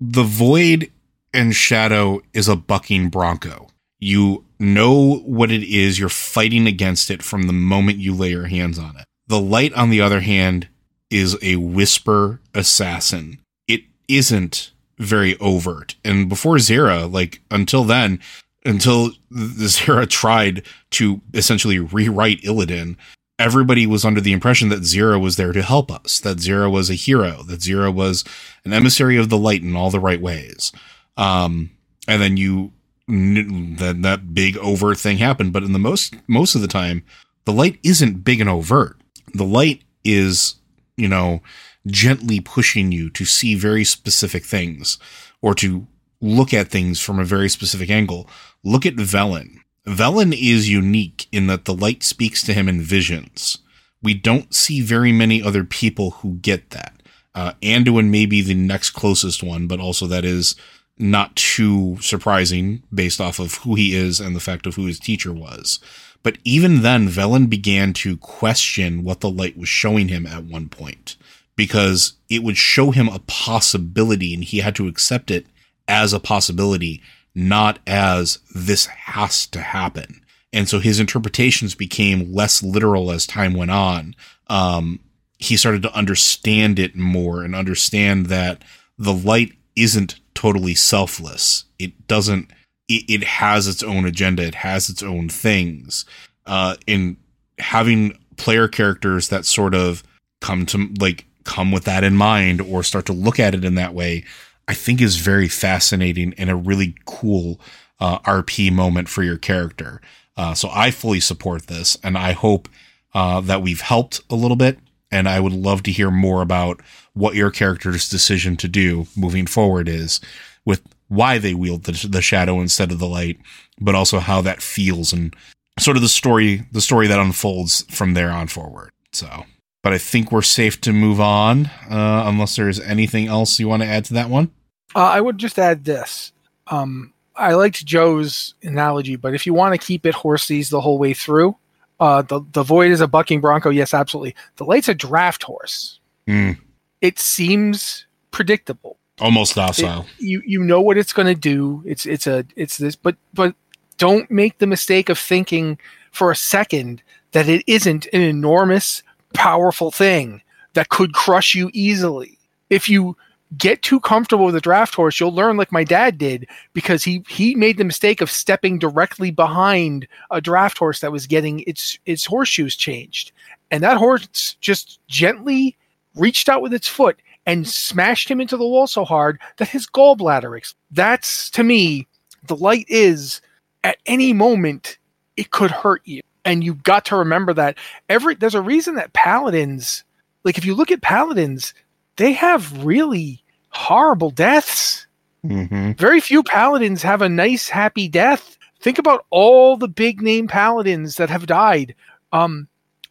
The void and shadow is a bucking bronco. You know what it is. You're fighting against it from the moment you lay your hands on it. The light, on the other hand, is a whisper assassin. It isn't very overt. And before Xe'ra, like until then, until Xe'ra tried to essentially rewrite Illidan, everybody was under the impression that Xe'ra was there to help us, that Xe'ra was a hero, that Xe'ra was an emissary of the light in all the right ways. Um, and then you then that big overt thing happened. But in the most most of the time, the light isn't big and overt. The light is, you know, gently pushing you to see very specific things or to look at things from a very specific angle. Look at Velen. Velen is unique in that the light speaks to him in visions. We don't see very many other people who get that. Uh, Anduin may be the next closest one, but also that is not too surprising based off of who he is and the fact of who his teacher was. But even then, Velen began to question what the light was showing him at one point because it would show him a possibility and he had to accept it as a possibility, not as this has to happen. And so his interpretations became less literal as time went on. Um, he started to understand it more and understand that the light isn't totally selfless. It doesn't, it, it has its own agenda. It has its own things. Uh, in having player characters that sort of come to like come with that in mind or start to look at it in that way, I think is very fascinating and a really cool uh, RP moment for your character. Uh, so I fully support this, and I hope uh, that we've helped a little bit. And I would love to hear more about what your character's decision to do moving forward is, with why they wield the, the shadow instead of the light, but also how that feels and sort of the story the story that unfolds from there on forward. So, but I think we're safe to move on, uh, unless there's anything else you want to add to that one. Uh, I would just add this. Um, I liked Joe's analogy, but if you want to keep it horses the whole way through, uh, the the void is a bucking bronco. Yes, absolutely. The light's a draft horse. Mm, It seems predictable. Almost It- docile. you you know what it's going to do. It's it's a it's this, but but don't make the mistake of thinking for a second that it isn't an enormous, powerful thing that could crush you easily. If you get too comfortable with a draft horse, you'll learn like my dad did because he he made the mistake of stepping directly behind a draft horse that was getting its its horseshoes changed. And that horse just gently reached out with its foot and smashed him into the wall so hard that his gallbladder ex- that's to me the light is at any moment it could hurt you. And you've got to remember that every there's a reason that paladins like if you look at paladins they have really horrible deaths. Mm-hmm. very few paladins have a nice happy death. Think about all the big name paladins that have died. Um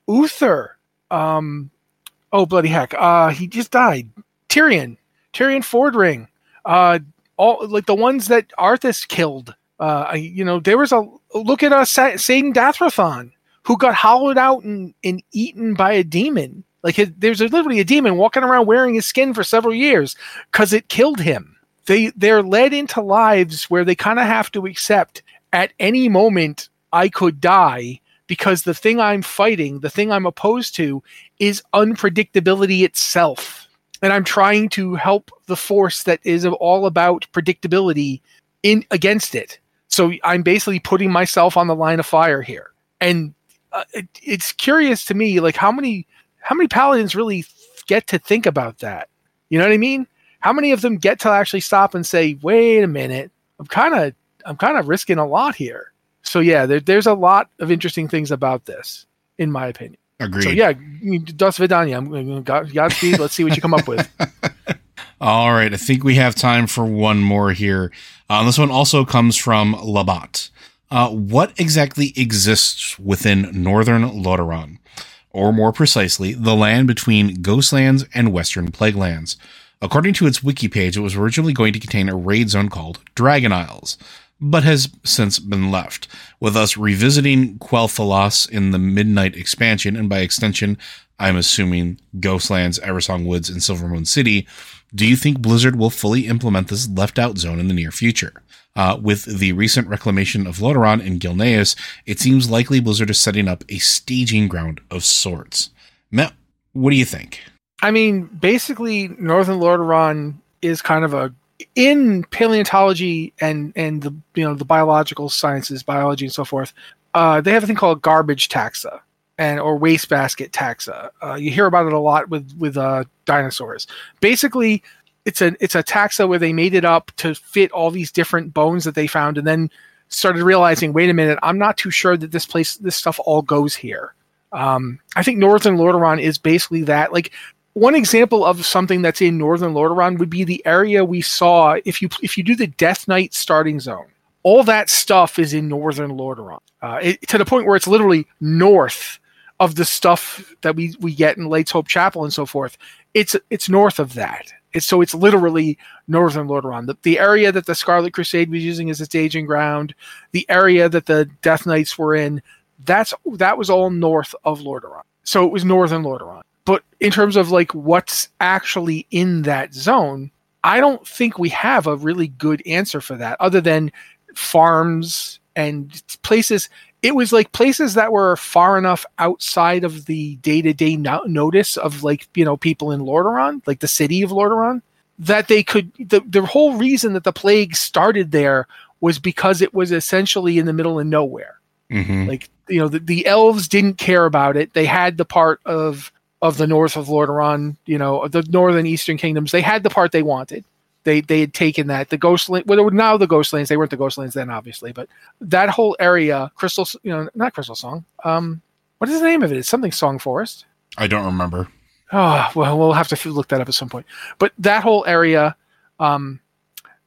uther um oh bloody heck uh he just died Tirion Tirion Fordring uh all like the ones that Arthas killed. Uh, you know, there was a look at us, Sa- Satan Dathrathon, who got hollowed out and, and eaten by a demon. Like his, there's literally a demon walking around wearing his skin for several years because it killed him. They they're led into lives where they kind of have to accept at any moment I could die because the thing I'm fighting, the thing I'm opposed to, is unpredictability itself. And I'm trying to help the force that is all about predictability in against it. So I'm basically putting myself on the line of fire here. And uh, it, it's curious to me, like how many how many paladins really get to think about that? You know what I mean? How many of them get to actually stop and say, "Wait a minute, I'm kind of I'm kind of risking a lot here." So yeah, there, there's a lot of interesting things about this, in my opinion. Agreed. So yeah, Das Vidania. I'm God- Godspeed. Let's see what you come up with. All right, I think we have time for one more here. Uh, this one also comes from Labat. Uh, what exactly exists within northern Lordaeron? Or more precisely, the land between Ghostlands and Western Plaguelands. According to its wiki page, it was originally going to contain a raid zone called Dragon Isles, but has since been left, with us revisiting Quel'Thalas in the Midnight expansion, and by extension, I'm assuming Ghostlands, Eversong Woods, and Silvermoon City. Do you think Blizzard will fully implement this left out zone in the near future? Uh, with the recent reclamation of Lordaeron and Gilneas, it seems likely Blizzard is setting up a staging ground of sorts. Matt, what do you think? I mean, basically, Northern Lordaeron is kind of a in paleontology and and the you know the biological sciences, biology and so forth. Uh, they have a thing called garbage taxa and or wastebasket taxa. Uh, you hear about it a lot with with uh, dinosaurs. Basically, it's a it's a taxa where they made it up to fit all these different bones that they found, and then started realizing, wait a minute, I'm not too sure that this place this stuff all goes here. Um, I think Northern Lordaeron is basically that. Like one example of something that's in Northern Lordaeron would be the area we saw if you if you do the Death Knight starting zone. All that stuff is in Northern Lordaeron, uh, to the point where it's literally north of the stuff that we we get in Light's Hope Chapel and so forth. It's it's north of that. It's so it's literally Northern Lordaeron. The, the area that the Scarlet Crusade was using as a staging ground, the area that the Death Knights were in, that's that was all north of Lordaeron. So it was Northern Lordaeron. But in terms of like what's actually in that zone, I don't think we have a really good answer for that other than farms and places it was like places that were far enough outside of the day-to-day no- notice of like you know people in Lordaeron, like the city of Lordaeron, that they could the the whole reason that the plague started there was because it was essentially in the middle of nowhere. Mm-hmm. Like you know the, the elves didn't care about it. They had the part of of the north of Lordaeron, you know, the northern eastern kingdoms. They had the part they wanted. They they had taken that the Ghostland. Well, now the Ghostlands. They weren't the Ghostlands then, obviously, but that whole area, Crystal, you know, not Crystalsong. Um, what is the name of it? It's something Song Forest. I don't remember. Oh, well, we'll have to look that up at some point. But that whole area, um,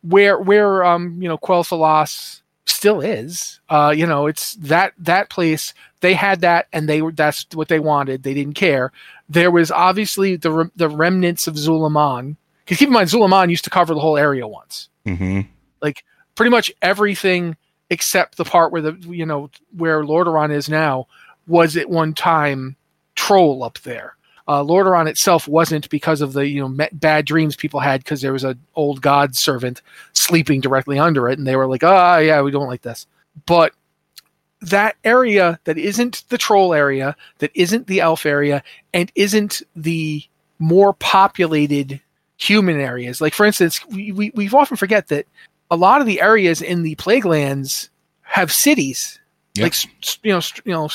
where where um, you know, Quel'Thalas still is, uh, you know, it's that that place. They had that, and they were that's what they wanted. They didn't care. There was obviously the re- the remnants of Zul'Aman. Because keep in mind, Zul'Aman used to cover the whole area once. Mm-hmm. Like pretty much everything except the part where the you know where Lordaeron is now was at one time troll up there. Uh, Lordaeron itself wasn't because of the you know bad dreams people had because there was an old god servant sleeping directly under it, and they were like, "Ah, yeah, we don't like this." But that area that isn't the troll area, that isn't the elf area, and isn't the more populated human areas. Like for instance, we, we we often forget that a lot of the areas in the plague lands have cities. Yep. Like you know, you know,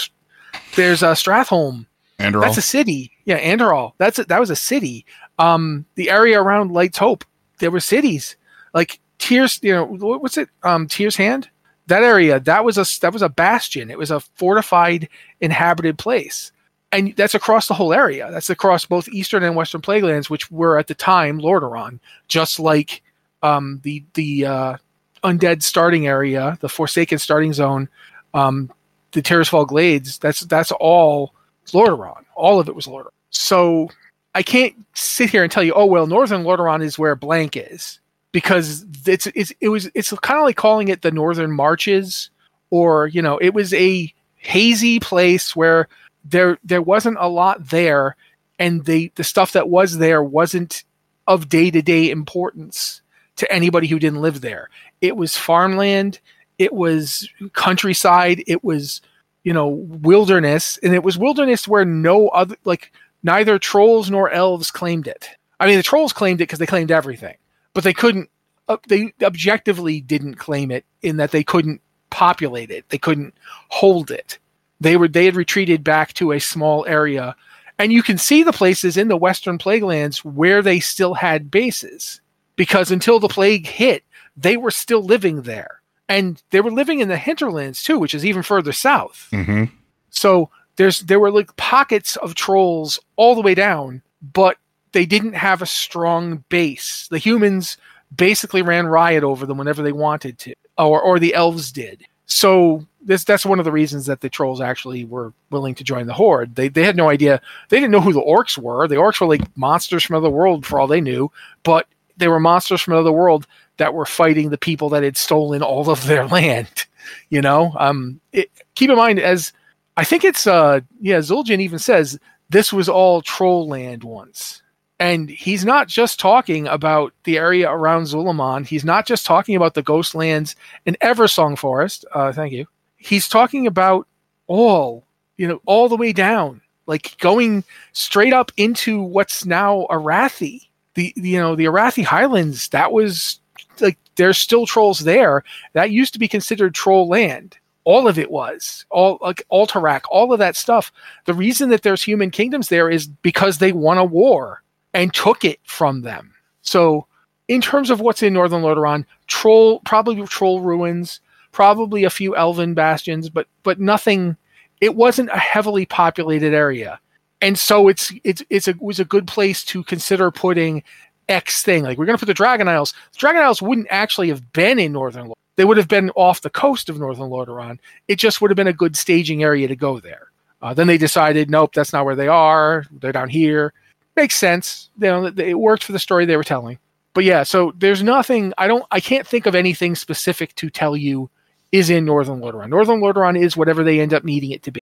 there's a Stratholme. And That's a city. Yeah, Andorhal. That's a, that was a city. Um, the area around Light's Hope, there were cities. Like Tyr's, you know, what- what's it? Um, Tyr's Hand. That area, that was a that was a bastion. It was a fortified, inhabited place, and that's across the whole area. That's across both Eastern and Western Plaguelands, which were at the time Lordaeron, just like um, the the uh, undead starting area, the Forsaken starting zone, um, the Tirisfal Glades. That's that's all Lordaeron. All of it was Lordaeron. So I can't sit here and tell you, oh well, Northern Lordaeron is where blank is. Because it's it's it was it's kind of like calling it the Northern Marches, or you know, it was a hazy place where there there wasn't a lot there, and the the stuff that was there wasn't of day to day importance to anybody who didn't live there. It was farmland, it was countryside, it was you know wilderness, and it was wilderness where no other like neither trolls nor elves claimed it. I mean, the trolls claimed it because they claimed everything, but they couldn't. Uh, they objectively didn't claim it in that they couldn't populate it. They couldn't hold it. They were they had retreated back to a small area, and you can see the places in the Western Plaguelands where they still had bases, because until the plague hit, they were still living there, and they were living in the hinterlands too, which is even further south. Mm-hmm. So there's there were like pockets of trolls all the way down, but they didn't have a strong base. The humans basically ran riot over them whenever they wanted to, or or the elves did. So this that's one of the reasons that the trolls actually were willing to join the horde. They they had no idea. They didn't know who the orcs were. The orcs were like monsters from another world for all they knew, but they were monsters from another world that were fighting the people that had stolen all of their land. You know, um, it, keep in mind as I think it's uh yeah, Zul'jin even says this was all troll land once. And he's not just talking about the area around Zul'Aman. He's not just talking about the Ghostlands and Eversong Forest. Uh, thank you. He's talking about all, you know, all the way down, like going straight up into what's now Arathi. The you know the Arathi Highlands. That was like there's still trolls there. That used to be considered troll land all of it was all like Alterac, all of that stuff. The reason that there's human kingdoms there is because they won a war and took it from them. So, in terms of what's in Northern Lordaeron, troll probably troll ruins, probably a few elven bastions, but but nothing. It wasn't a heavily populated area, and so it's it's it's a, it was a good place to consider putting X thing. Like we're going to put the Dragon Isles. The Dragon Isles wouldn't actually have been in Northern. Lordaeron they would have been off the coast of northern Lordaeron. It just would have been a good staging area to go there. Uh, then they decided, nope, that's not where they are. They're down here. Makes sense. You know, it worked for the story they were telling. But yeah, so there's nothing. I don't. I can't think of anything specific to tell you is in northern Lordaeron. Northern Lordaeron is whatever they end up needing it to be.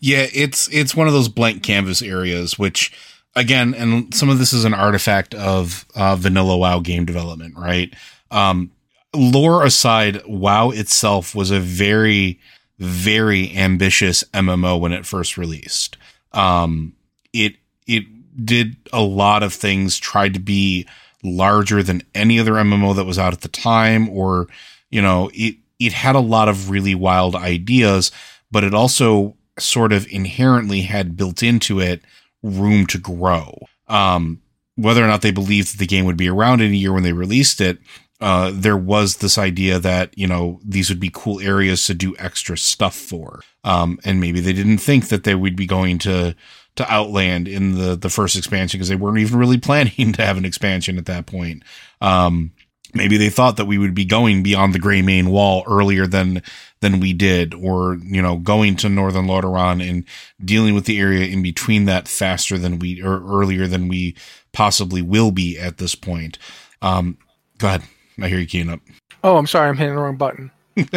Yeah, it's it's one of those blank canvas areas, which again, and some of this is an artifact of uh, vanilla WoW game development, right? Um, lore aside, WoW itself was a very, very ambitious MMO when it first released. Um, it it did a lot of things, tried to be larger than any other MMO that was out at the time, or you know, it it had a lot of really wild ideas, but it also sort of inherently had built into it room to grow. Um, whether or not they believed that the game would be around in a year when they released it, uh, there was this idea that you know these would be cool areas to do extra stuff for, um, and maybe they didn't think that they would be going to to Outland in the the first expansion because they weren't even really planning to have an expansion at that point. Um, maybe they thought that we would be going beyond the Greymane Wall earlier than than we did, or you know, going to Northern Lordaeron and dealing with the area in between that faster than we or earlier than we possibly will be at this point. Um, go ahead. I hear you keying up. Oh, I'm sorry. I'm hitting the wrong button.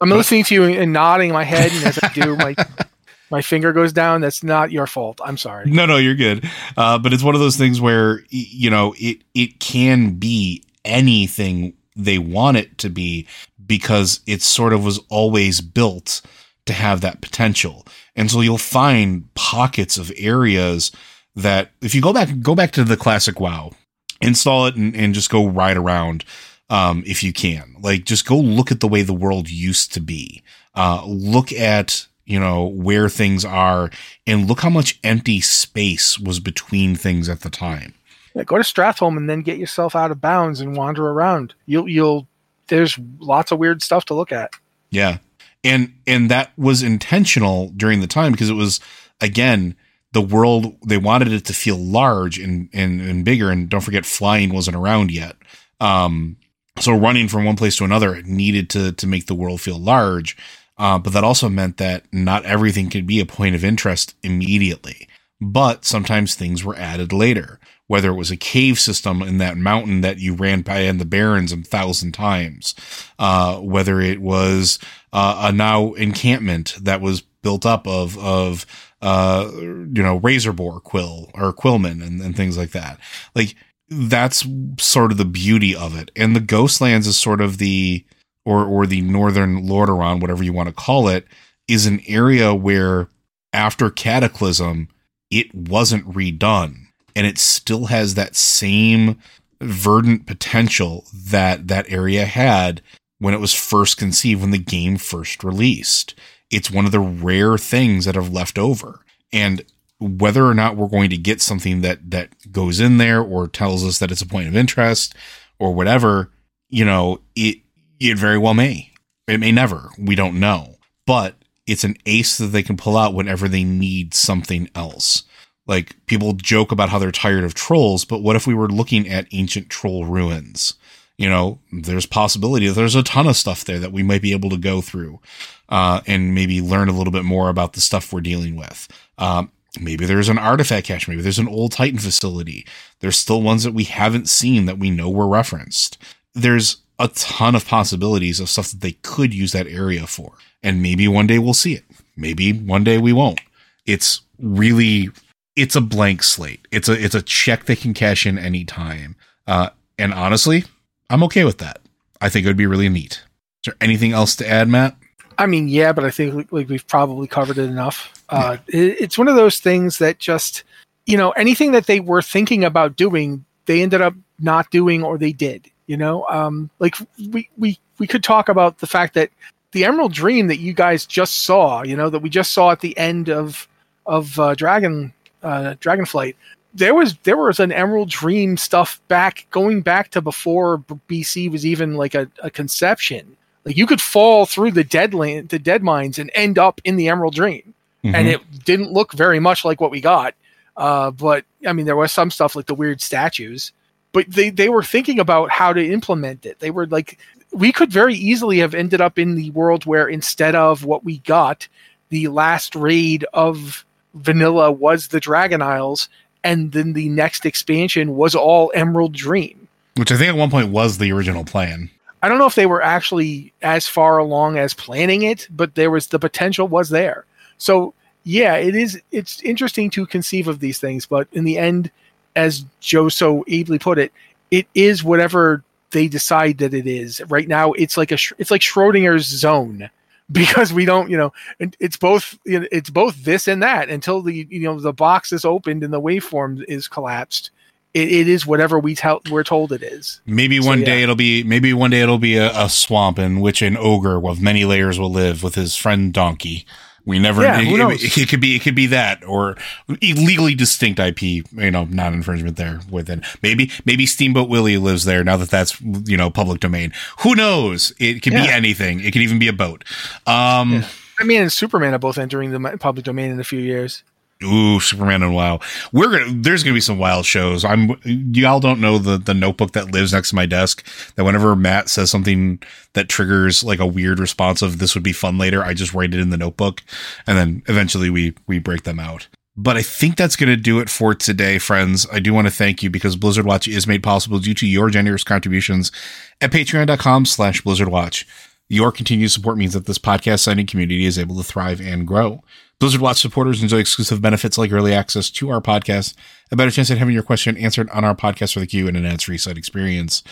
I'm listening to you and nodding my head, and as I do, my my finger goes down. That's not your fault. I'm sorry. No, no, you're good. Uh, but it's one of those things where you know it it can be anything they want it to be because it sort of was always built to have that potential. And so you'll find pockets of areas that if you go back go back to the classic WoW, install it and, and just go ride around um, if you can. Like just go look at the way the world used to be. Uh, look at you know, where things are and look how much empty space was between things at the time. Yeah, go to Stratholme and then get yourself out of bounds and wander around. You'll you'll there's lots of weird stuff to look at. Yeah. And and that was intentional during the time because it was again the world they wanted it to feel large and and, and bigger and don't forget flying wasn't around yet. Um so running from one place to another needed to to make the world feel large. Uh, but that also meant that not everything could be a point of interest immediately. But sometimes things were added later, whether it was a cave system in that mountain that you ran by in the Barrens a thousand times, uh, whether it was uh, a now encampment that was built up of of uh, you know razor boar quill or quillmen and, and things like that. Like that's sort of the beauty of it. And the Ghostlands is sort of the or or the northern Lordaeron, whatever you want to call it, is an area where after Cataclysm, it wasn't redone, and it still has that same verdant potential that that area had when it was first conceived, when the game first released. It's one of the rare things that have left over, and whether or not we're going to get something that that goes in there or tells us that it's a point of interest or whatever, you know, it it very well may. It may never. We don't know. But it's an ace that they can pull out whenever they need something else. Like people joke about how they're tired of trolls, but what if we were looking at ancient troll ruins? You know, there's possibility that there's a ton of stuff there that we might be able to go through uh, and maybe learn a little bit more about the stuff we're dealing with. Um, maybe there's an artifact cache. Maybe there's an old Titan facility. There's still ones that we haven't seen that we know were referenced. There's a ton of possibilities of stuff that they could use that area for. And maybe one day we'll see it. Maybe one day we won't. It's really it's a blank slate. It's a it's a check they can cash in anytime. Uh and honestly, I'm okay with that. I think it would be really neat. Is there anything else to add, Matt? I mean, yeah, but I think like we've probably covered it enough. Uh, it, it's one of those things that just, you know, anything that they were thinking about doing, they ended up not doing or they did. You know, um, like we we we could talk about the fact that the Emerald Dream that you guys just saw, you know, that we just saw at the end of of uh, Dragon uh, Dragonflight. There was there was an Emerald Dream stuff back going back to before BC was even like a, a conception. Like you could fall through the dead land, the Deadmines, and end up in the Emerald Dream, mm-hmm. and it didn't look very much like what we got. Uh, but I mean, there was some stuff like the weird statues but they they were thinking about how to implement it. They were like, we could very easily have ended up in the world where instead of what we got, the last raid of vanilla was the Dragon Isles, and then the next expansion was all Emerald Dream. Which I think at one point was the original plan. I don't know if they were actually as far along as planning it, but there was the potential was there. So yeah, it is. It's interesting to conceive of these things, but in the end, as Joe so ably put it, it is whatever they decide that it is. Right now, it's like a it's like Schrodinger's zone because we don't, you know, it's both it's both this and that until the you know the box is opened and the waveform is collapsed. It, it is whatever we tell we're told it is. Maybe one so, yeah. day it'll be maybe one day it'll be a, a swamp in which an ogre with many layers will live with his friend Donkey. We never. Yeah, it, it, it, could be. It could be that or legally distinct IP. You know, non infringement there within. Maybe maybe Steamboat Willie lives there now that that's you know public domain. Who knows? It could yeah. be anything. It could even be a boat. Um, yeah. I mean, and Superman are both entering the public domain in a few years. Ooh, Superman and WoW. We're gonna. There's gonna be some wild shows. I'm. Y'all don't know the the notebook that lives next to my desk. That whenever Matt says something that triggers like a weird response of this would be fun later, I just write it in the notebook, and then eventually we we break them out. But I think that's going to do it for today, friends. I do want to thank you because Blizzard Watch is made possible due to your generous contributions at patreon.com slash Blizzard Watch. Your continued support means that this podcast signing community is able to thrive and grow. Blizzard Watch supporters enjoy exclusive benefits like early access to our podcast, a better chance at having your question answered on our podcast for the queue, and an ads-free site experience.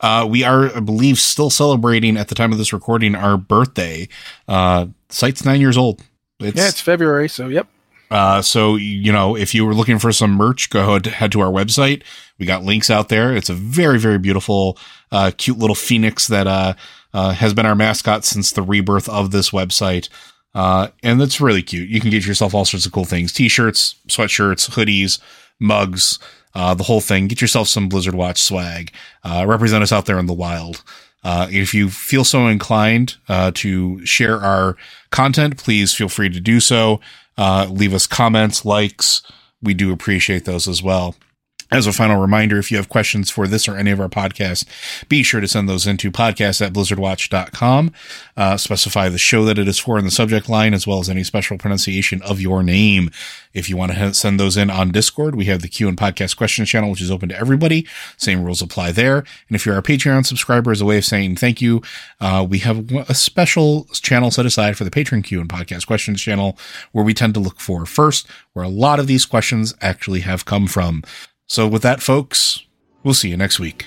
Uh, we are, I believe, still celebrating at the time of this recording our birthday. Uh, site's nine years old. It's, yeah, it's February, so yep. Uh, so you know, if you were looking for some merch, go ahead head to our website. We got links out there. It's a very very beautiful, uh, cute little phoenix that uh, uh has been our mascot since the rebirth of this website. Uh, and that's really cute. You can get yourself all sorts of cool things t-shirts, sweatshirts, hoodies, mugs, uh, the whole thing. Get yourself some Blizzard Watch swag. Uh, represent us out there in the wild. Uh, if you feel so inclined uh, to share our content, please feel free to do so. Uh, leave us comments, likes. We do appreciate those as well. As a final reminder, if you have questions for this or any of our podcasts, be sure to send those into podcast at blizzardwatch.com. Uh, specify the show that it is for in the subject line, as well as any special pronunciation of your name. If you want to send those in on Discord, we have the Q and podcast questions channel, which is open to everybody. Same rules apply there. And if you're our Patreon subscriber, as a way of saying thank you, uh, we have a special channel set aside for the Patreon Q and podcast questions channel, where we tend to look for first, where a lot of these questions actually have come from. So, with that, folks, we'll see you next week.